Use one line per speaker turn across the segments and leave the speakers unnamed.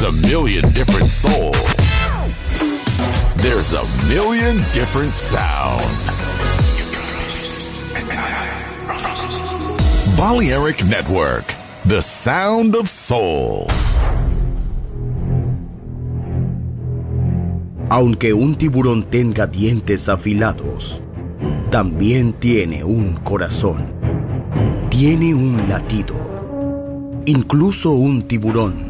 There's a million different soul. There's a million different sound. Balearic Network, the sound of soul.
Aunque un tiburón tenga dientes afilados, también tiene un corazón. Tiene un latido. Incluso un tiburón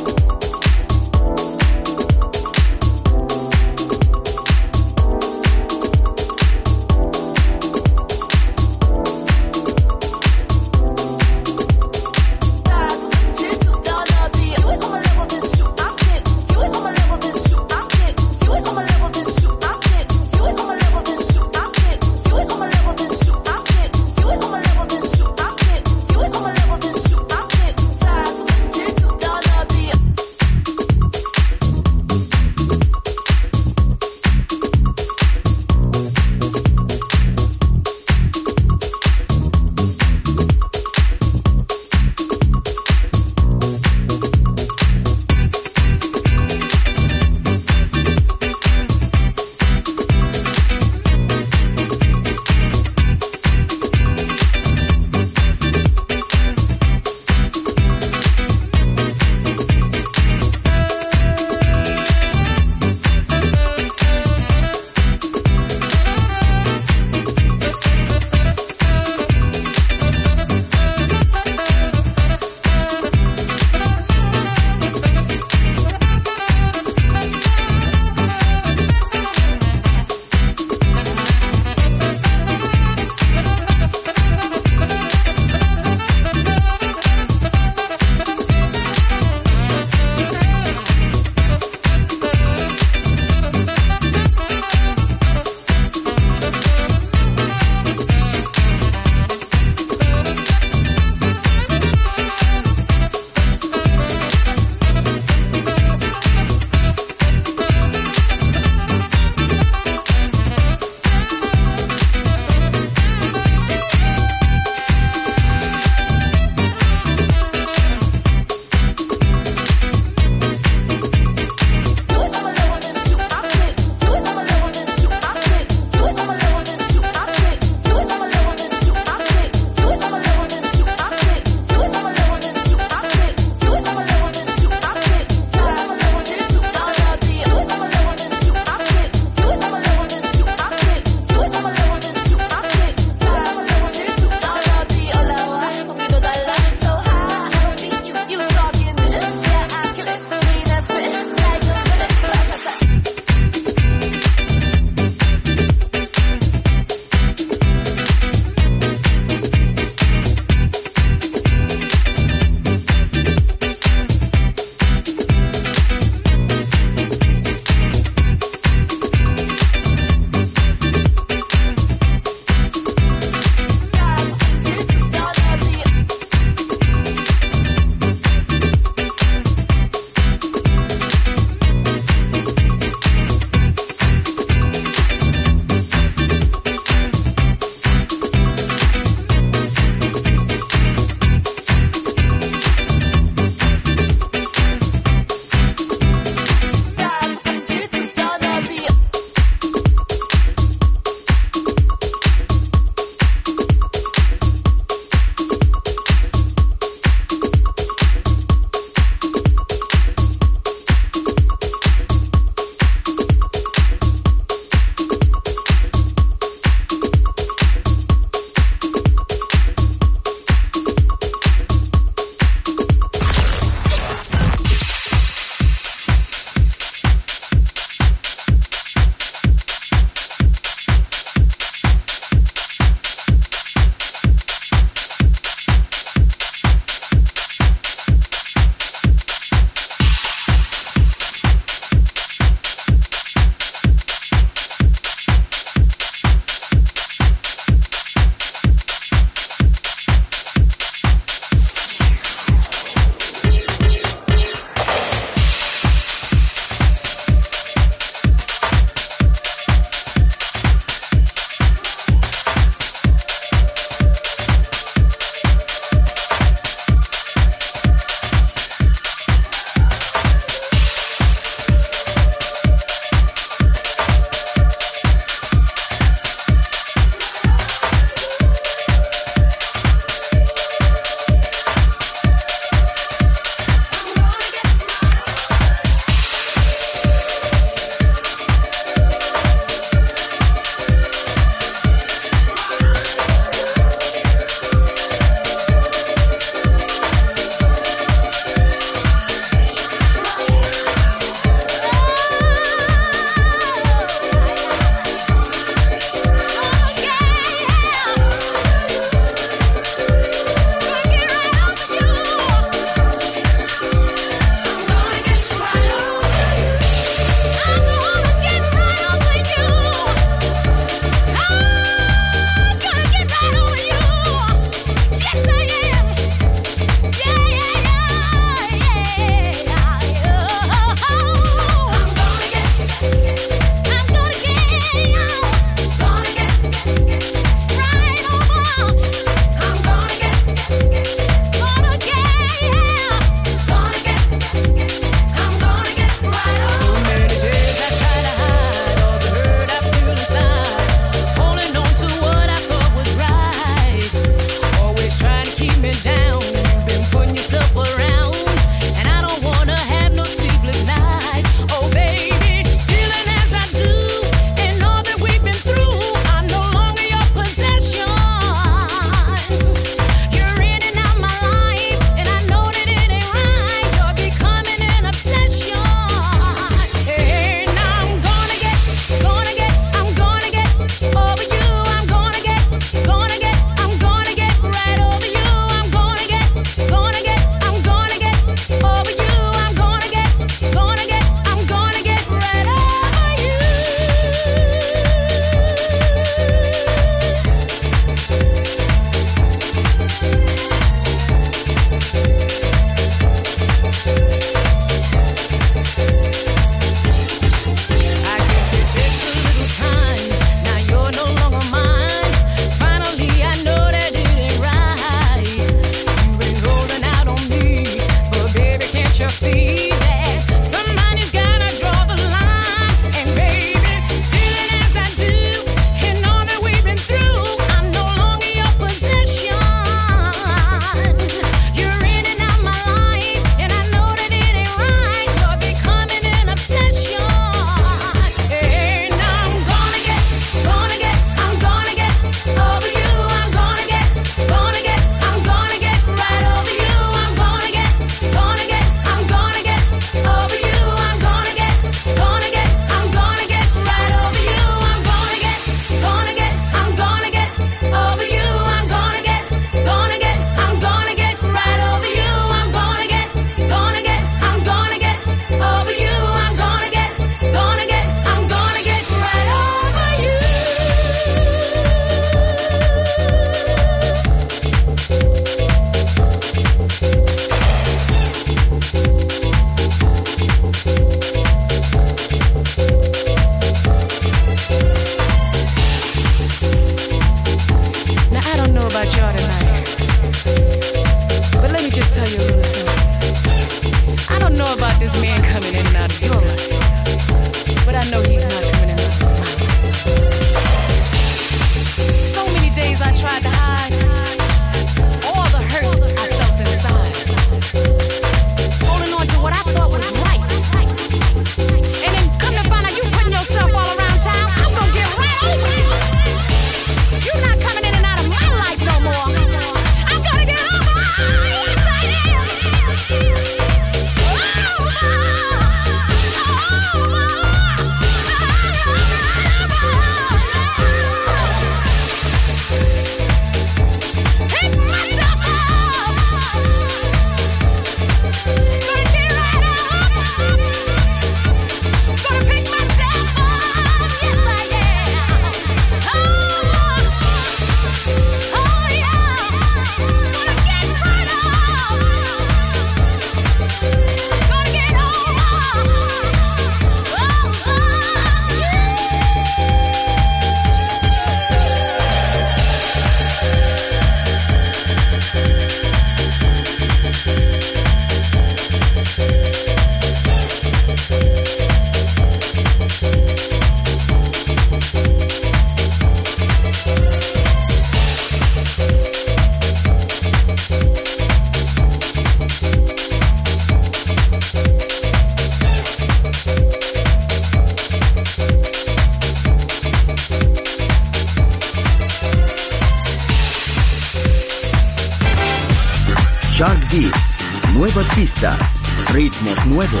Ritmos nuevos,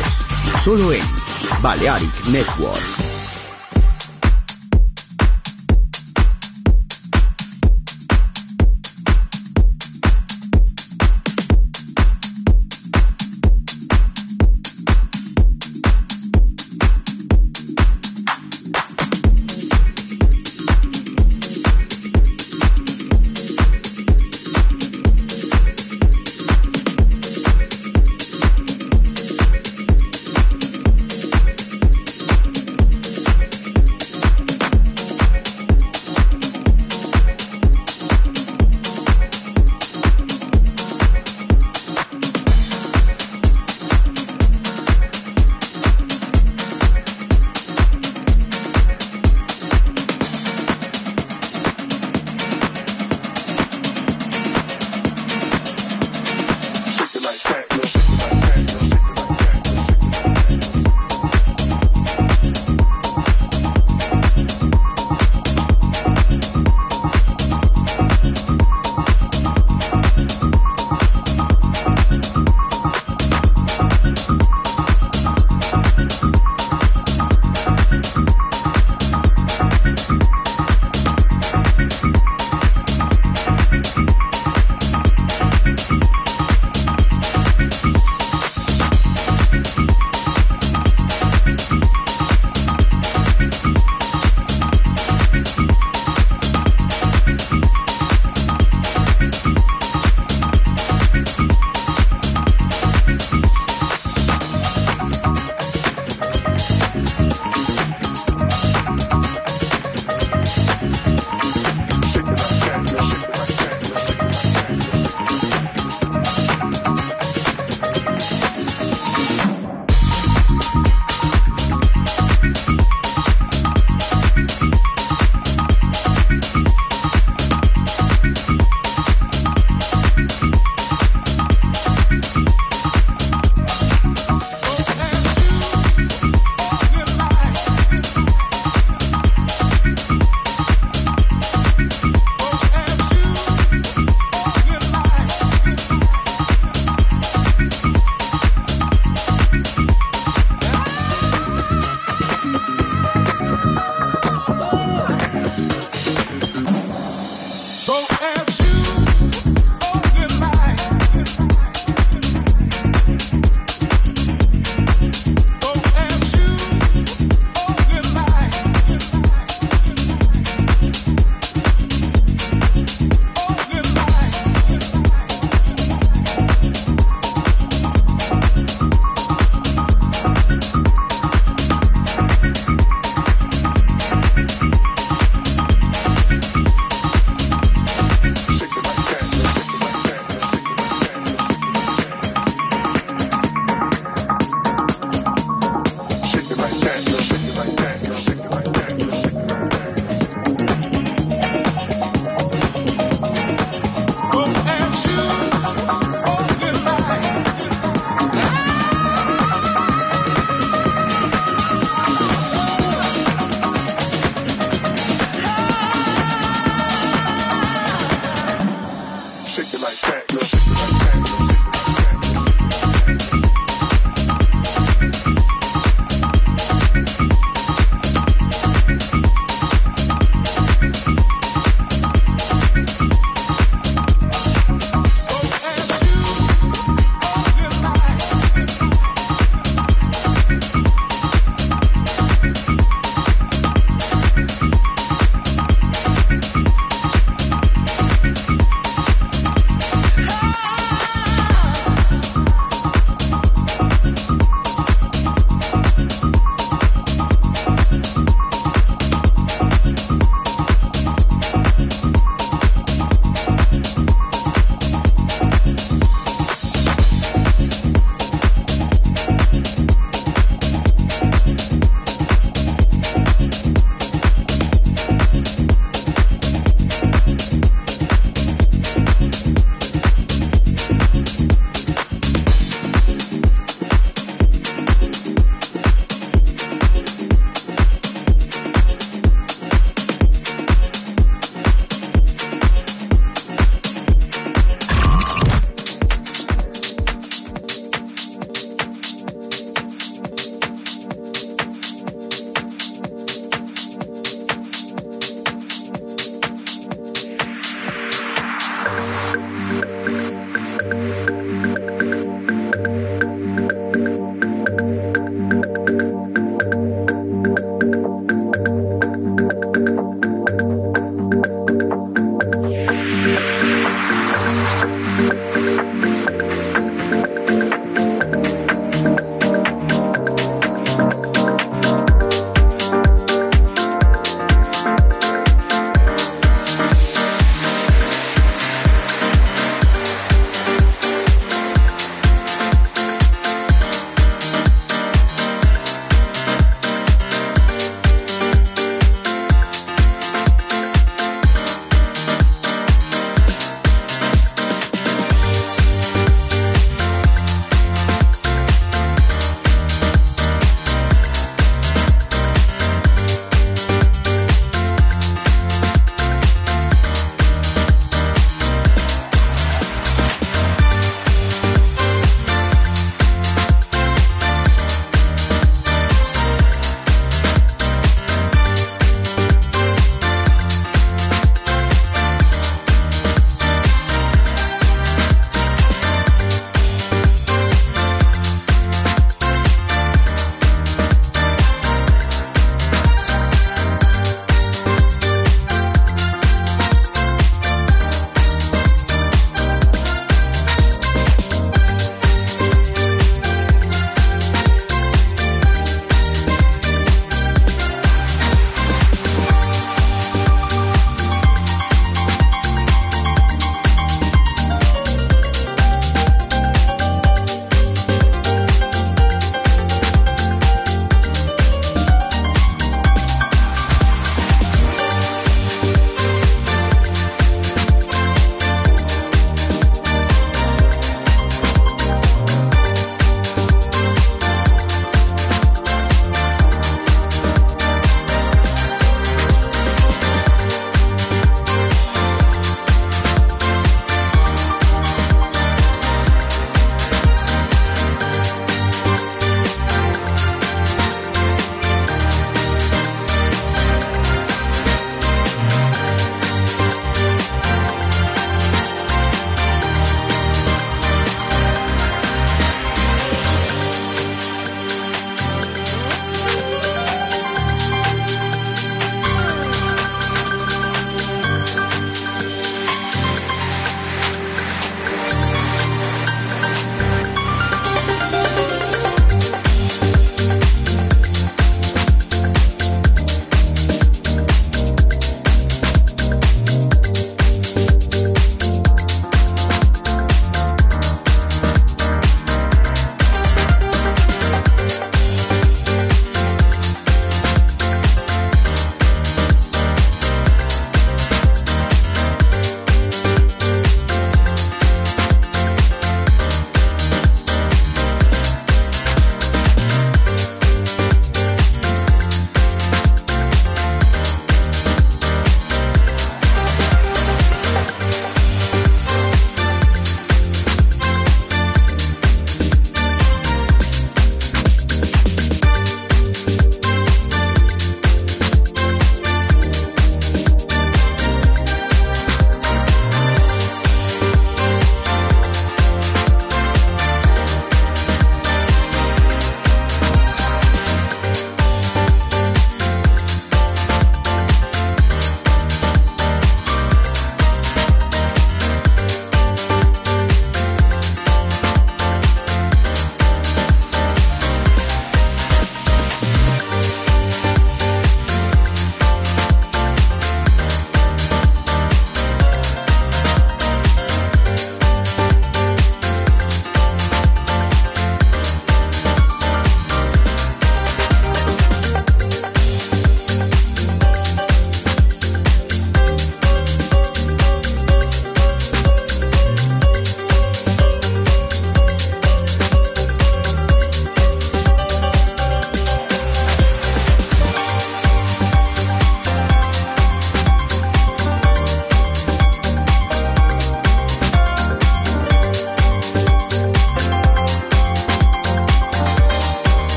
solo en Balearic Network.